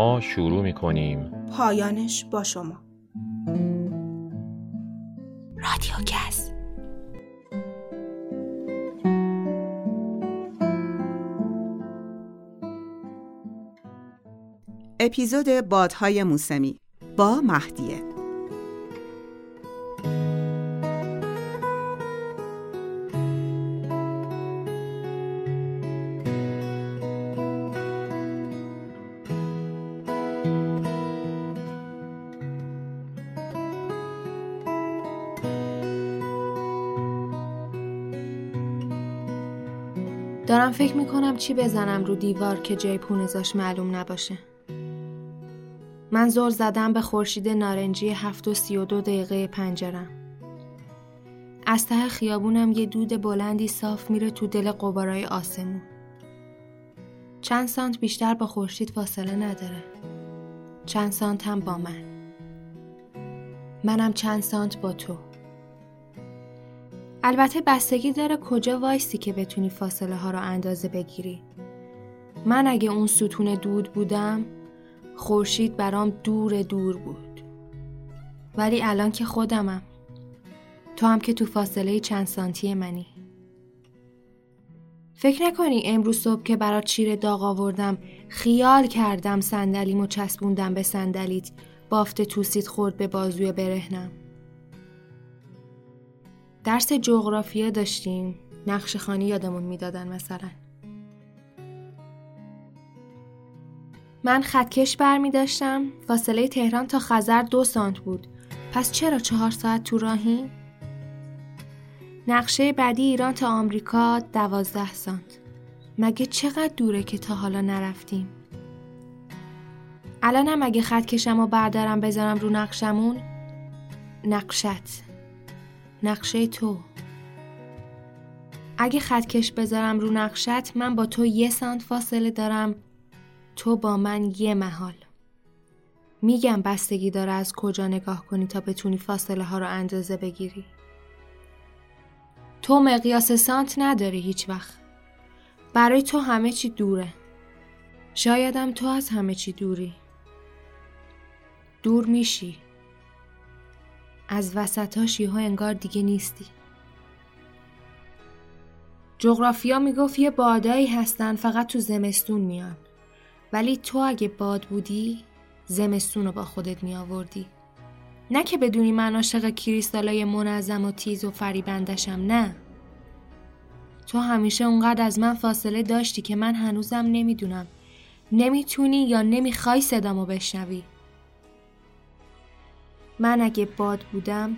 ما شروع می کنیم پایانش با شما. رادیو گز اپیزود بادهای موسمی با مهدیه. دارم فکر می‌کنم چی بزنم رو دیوار که جای پونزاش معلوم نباشه. من زور زدم به خورشید نارنجی هفت و سی و دو دقیقه پنجرم. از ته خیابونم یه دود بلندی صاف میره تو دل قبارای آسمون. چند سانت بیشتر با خورشید فاصله نداره. چند سانت هم با من. منم چند سانت با تو. البته بستگی داره کجا وایسی که بتونی فاصله ها رو اندازه بگیری. من اگه اون ستون دود بودم خورشید برام دور دور بود. ولی الان که خودمم تو هم که تو فاصله چند سانتی منی. فکر نکنی امروز صبح که برات چیر داغ آوردم خیال کردم صندلیمو چسبوندم به صندلیت. بافت توسید خورد به بازوی برهنم. درس جغرافیا داشتیم. نقش خانی یادمون می‌دادن مثلا. من خطکش بر می داشتم فاصله تهران تا خزر دو سانت بود. پس چرا چهار ساعت تو راهی؟ نقشه بعدی ایران تا آمریکا دوازده سانت مگه چقدر دوره که تا حالا نرفتیم؟ الانم اگه خطکشم و بردارم بذارم رو نقشمون نقشت. نقشه تو. اگه خطکش بذارم رو نقشت من با تو یه سانت فاصله دارم تو با من یه محال. میگم بستگی داره از کجا نگاه کنی تا بتونی فاصله ها رو اندازه بگیری. تو مقیاس سانت نداری هیچ وقت. برای تو همه چی دوره. شایدم تو از همه چی دوری. دور میشی. از وسطاش یهو انگار دیگه نیستی. جغرافیا می‌گفت یه بادایی هستن فقط تو زمستون میان. ولی تو اگه باد بودی زمستون رو با خودت می آوردی. نه که بدونی من عاشق کریستالای منظم و تیز و فریبندشم نه. تو همیشه اونقدر از من فاصله داشتی که من هنوزم نمی‌دونم نمی‌تونی یا نمی‌خوای صدامو بشنوی. من اگه باد بودم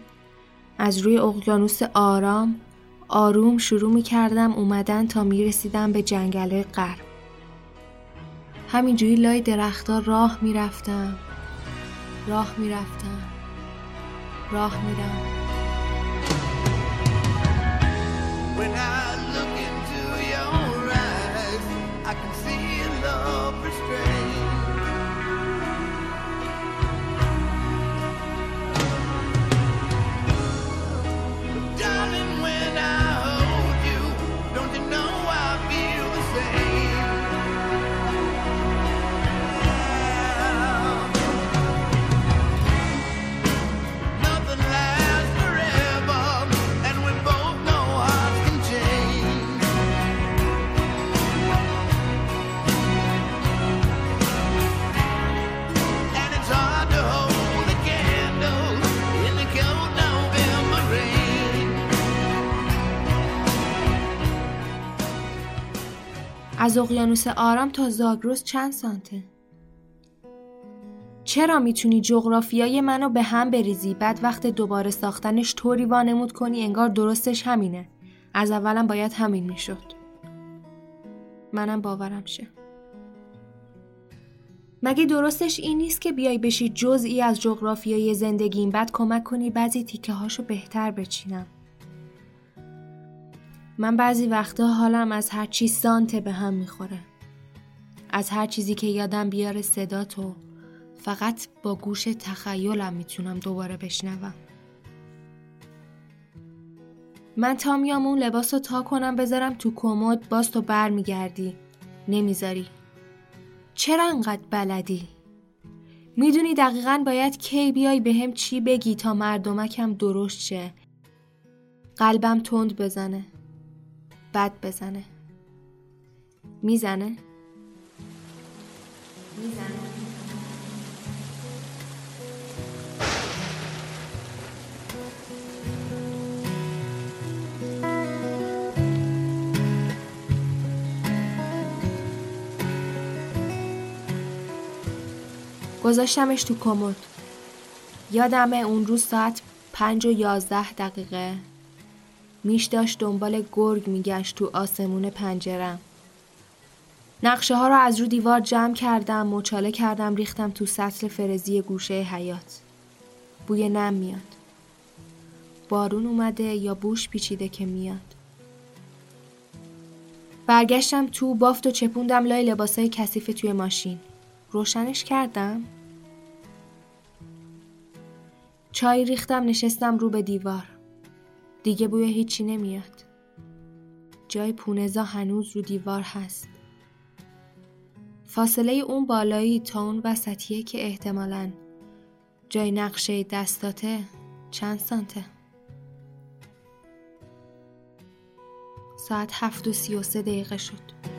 از روی اقیانوس آرام آروم شروع می کردم اومدن تا می رسیدم به جنگله غرب. همینجوری لای درختها راه می‌رفتم راه می‌رفتم. راه میرم از اقیانوس آرام تا زاگرس چند سانته؟ چرا می‌تونی جغرافیای منو به هم بریزی؟ بعد وقت دوباره ساختنش طوری وانمود کنی انگار درستش همینه. از اولم باید همین می‌شد. منم باورم شه. مگه درستش این نیست که بیای بشی جزئی از جغرافیای زندگیم؟ بعد کمک کنی بعضی تیکه هاشو بهتر بچینم. من بعضی وقتا حالم از هر چی سانته به هم می‌خوره. از هر چیزی که یادم بیاره صدا تو. فقط با گوش تخیلم می‌تونم دوباره بشنوم. من تا میام اون لباس رو تا کنم بذارم تو کمد باز تو بر میگردی نمی‌ذاری. چرا انقدر بلدی؟ می‌دونی دقیقا باید کی بیای به هم چی بگی تا مردمکم درشت شه. قلبم تند بزنه. بد بزنه. می‌زنه؟ می‌زنه. گذاشتمش تو کمد. یادمه اون روز ساعت پنج و یازده دقیقه. میش داشت دنبال گرگ میگشت تو آسمون پنجرم نقشه ها رو از رو دیوار جمع کردم مچاله کردم ریختم تو سطل فرزی گوشه حیات بوی نم میاد. بارون اومده یا بوش پیچیده که میاد. برگشتم تو بافت و چپوندم لای لباسای کثیف توی ماشین. روشنش کردم. چای ریختم نشستم رو به دیوار. دیگه بوی هیچی نمیاد. جای پونزا هنوز رو دیوار هست. فاصله اون بالایی تا اون وسطیه که احتمالا جای نقشه دستاته چند سانته؟ ساعت هفت و سی و سه دقیقه شد.